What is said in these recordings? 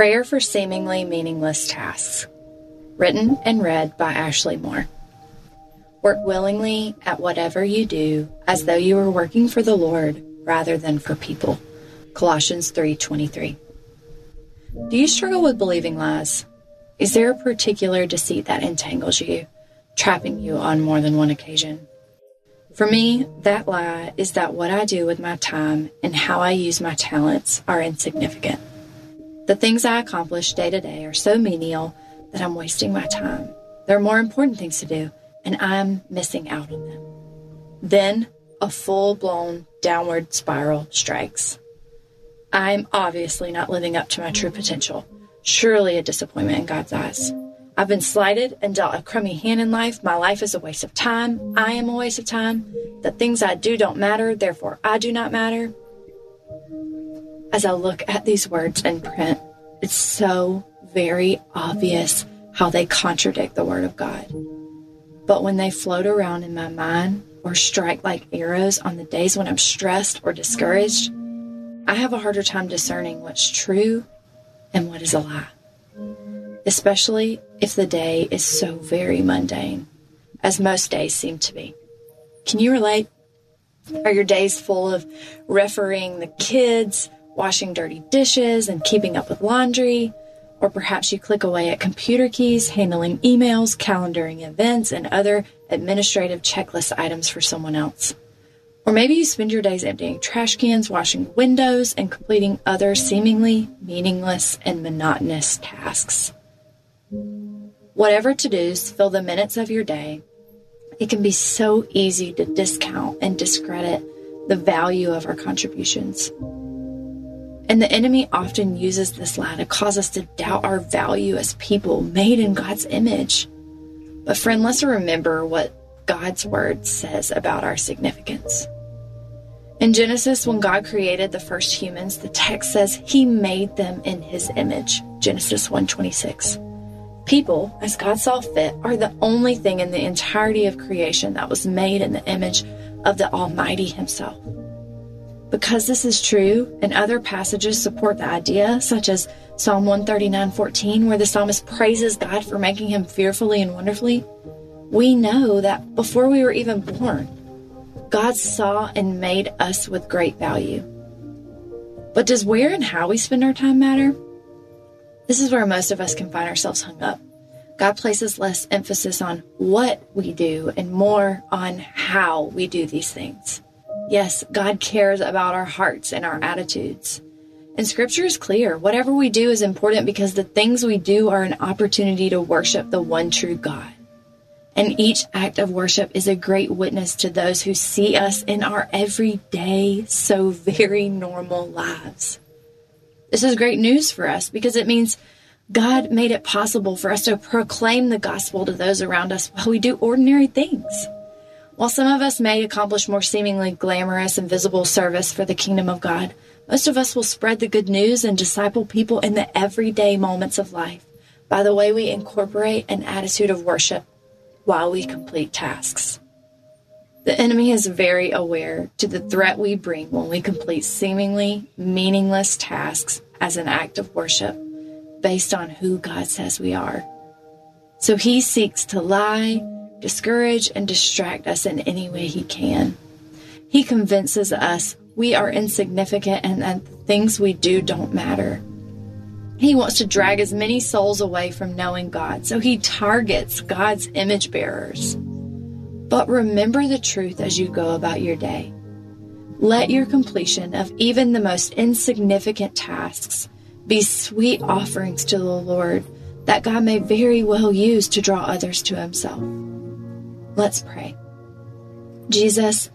Prayer for Seemingly Meaningless Tasks. Written and read by Ashley Moore. Work willingly at whatever you do as though you were working for the Lord rather than for people. Colossians 3:23. Do you struggle with believing lies? Is there a particular deceit that entangles you, trapping you on more than one occasion? For me, that lie is that what I do with my time and how I use my talents are insignificant. The things I accomplish day to day are so menial that I'm wasting my time. There are more important things to do, and I'm missing out on them. Then a full blown downward spiral strikes. I'm obviously not living up to my true potential. Surely a disappointment in God's eyes. I've been slighted and dealt a crummy hand in life. My life is a waste of time. I am a waste of time. The things I do don't matter, therefore I do not matter. As I look at these words in print, it's so very obvious how they contradict the Word of God. But when they float around in my mind or strike like arrows on the days when I'm stressed or discouraged, I have a harder time discerning what's true and what is a lie. Especially if the day is so very mundane, as most days seem to be. Can you relate? Are your days full of refereeing the kids, washing dirty dishes, and keeping up with laundry? Or perhaps you click away at computer keys, handling emails, calendaring events, and other administrative checklist items for someone else. Or maybe you spend your days emptying trash cans, washing windows, and completing other seemingly meaningless and monotonous tasks. Whatever to dos fill the minutes of your day, it can be so easy to discount and discredit the value of our contributions. And the enemy often uses this lie to cause us to doubt our value as people made in God's image. But, friend, let's remember what God's word says about our significance. In Genesis, when God created the first humans, the text says he made them in his image. Genesis 1:26. People, as God saw fit, are the only thing in the entirety of creation that was made in the image of the Almighty himself. Because this is true, and other passages support the idea, such as Psalm 139:14, where the psalmist praises God for making him fearfully and wonderfully, we know that before we were even born, God saw and made us with great value. But does where and how we spend our time matter? This is where most of us can find ourselves hung up. God places less emphasis on what we do and more on how we do these things. Yes, God cares about our hearts and our attitudes. And scripture is clear. Whatever we do is important because the things we do are an opportunity to worship the one true God. And each act of worship is a great witness to those who see us in our everyday, so very normal lives. This is great news for us because it means God made it possible for us to proclaim the gospel to those around us while we do ordinary things. While some of us may accomplish more seemingly glamorous and visible service for the kingdom of God, most of us will spread the good news and disciple people in the everyday moments of life by the way we incorporate an attitude of worship while we complete tasks. The enemy is very aware to the threat we bring when we complete seemingly meaningless tasks as an act of worship based on who God says we are. So he seeks to lie, discourage, and distract us in any way he can. He convinces us we are insignificant and that the things we do don't matter. He wants to drag as many souls away from knowing God, so he targets God's image bearers. But remember the truth as you go about your day. Let your completion of even the most insignificant tasks be sweet offerings to the Lord that God may very well use to draw others to Himself. Let's pray. Jesus,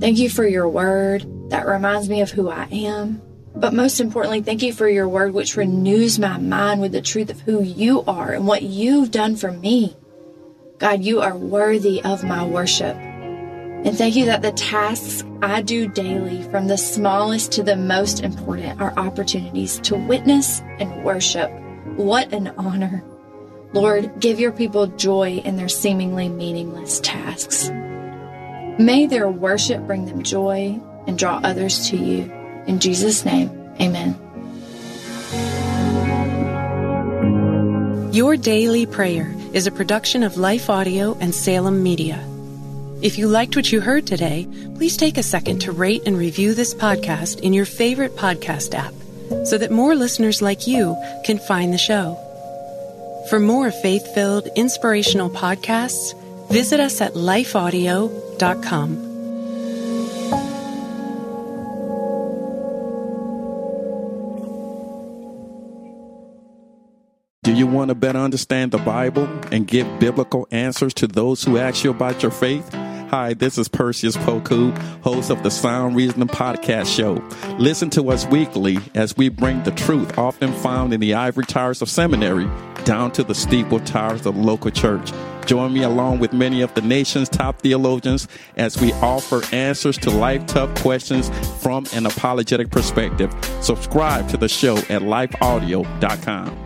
thank you for your word that reminds me of who I am. But most importantly, thank you for your word, which renews my mind with the truth of who you are and what you've done for me. God, you are worthy of my worship. And thank you that the tasks I do daily, from the smallest to the most important, are opportunities to witness and worship. What an honor. Lord, give your people joy in their seemingly meaningless tasks. May their worship bring them joy and draw others to you. In Jesus' name, amen. Your Daily Prayer is a production of Life Audio and Salem Media. If you liked what you heard today, please take a second to rate and review this podcast in your favorite podcast app so that more listeners like you can find the show. For more faith filled, inspirational podcasts, visit us at lifeaudio.com. Do you want to better understand the Bible and give biblical answers to those who ask you about your faith? Hi, this is Perseus Poku, host of the Sound Reasoning Podcast Show. Listen to us weekly as we bring the truth often found in the ivory towers of seminary down to the steeple towers of the local church. Join me along with many of the nation's top theologians as we offer answers to life tough questions from an apologetic perspective. Subscribe to the show at lifeaudio.com.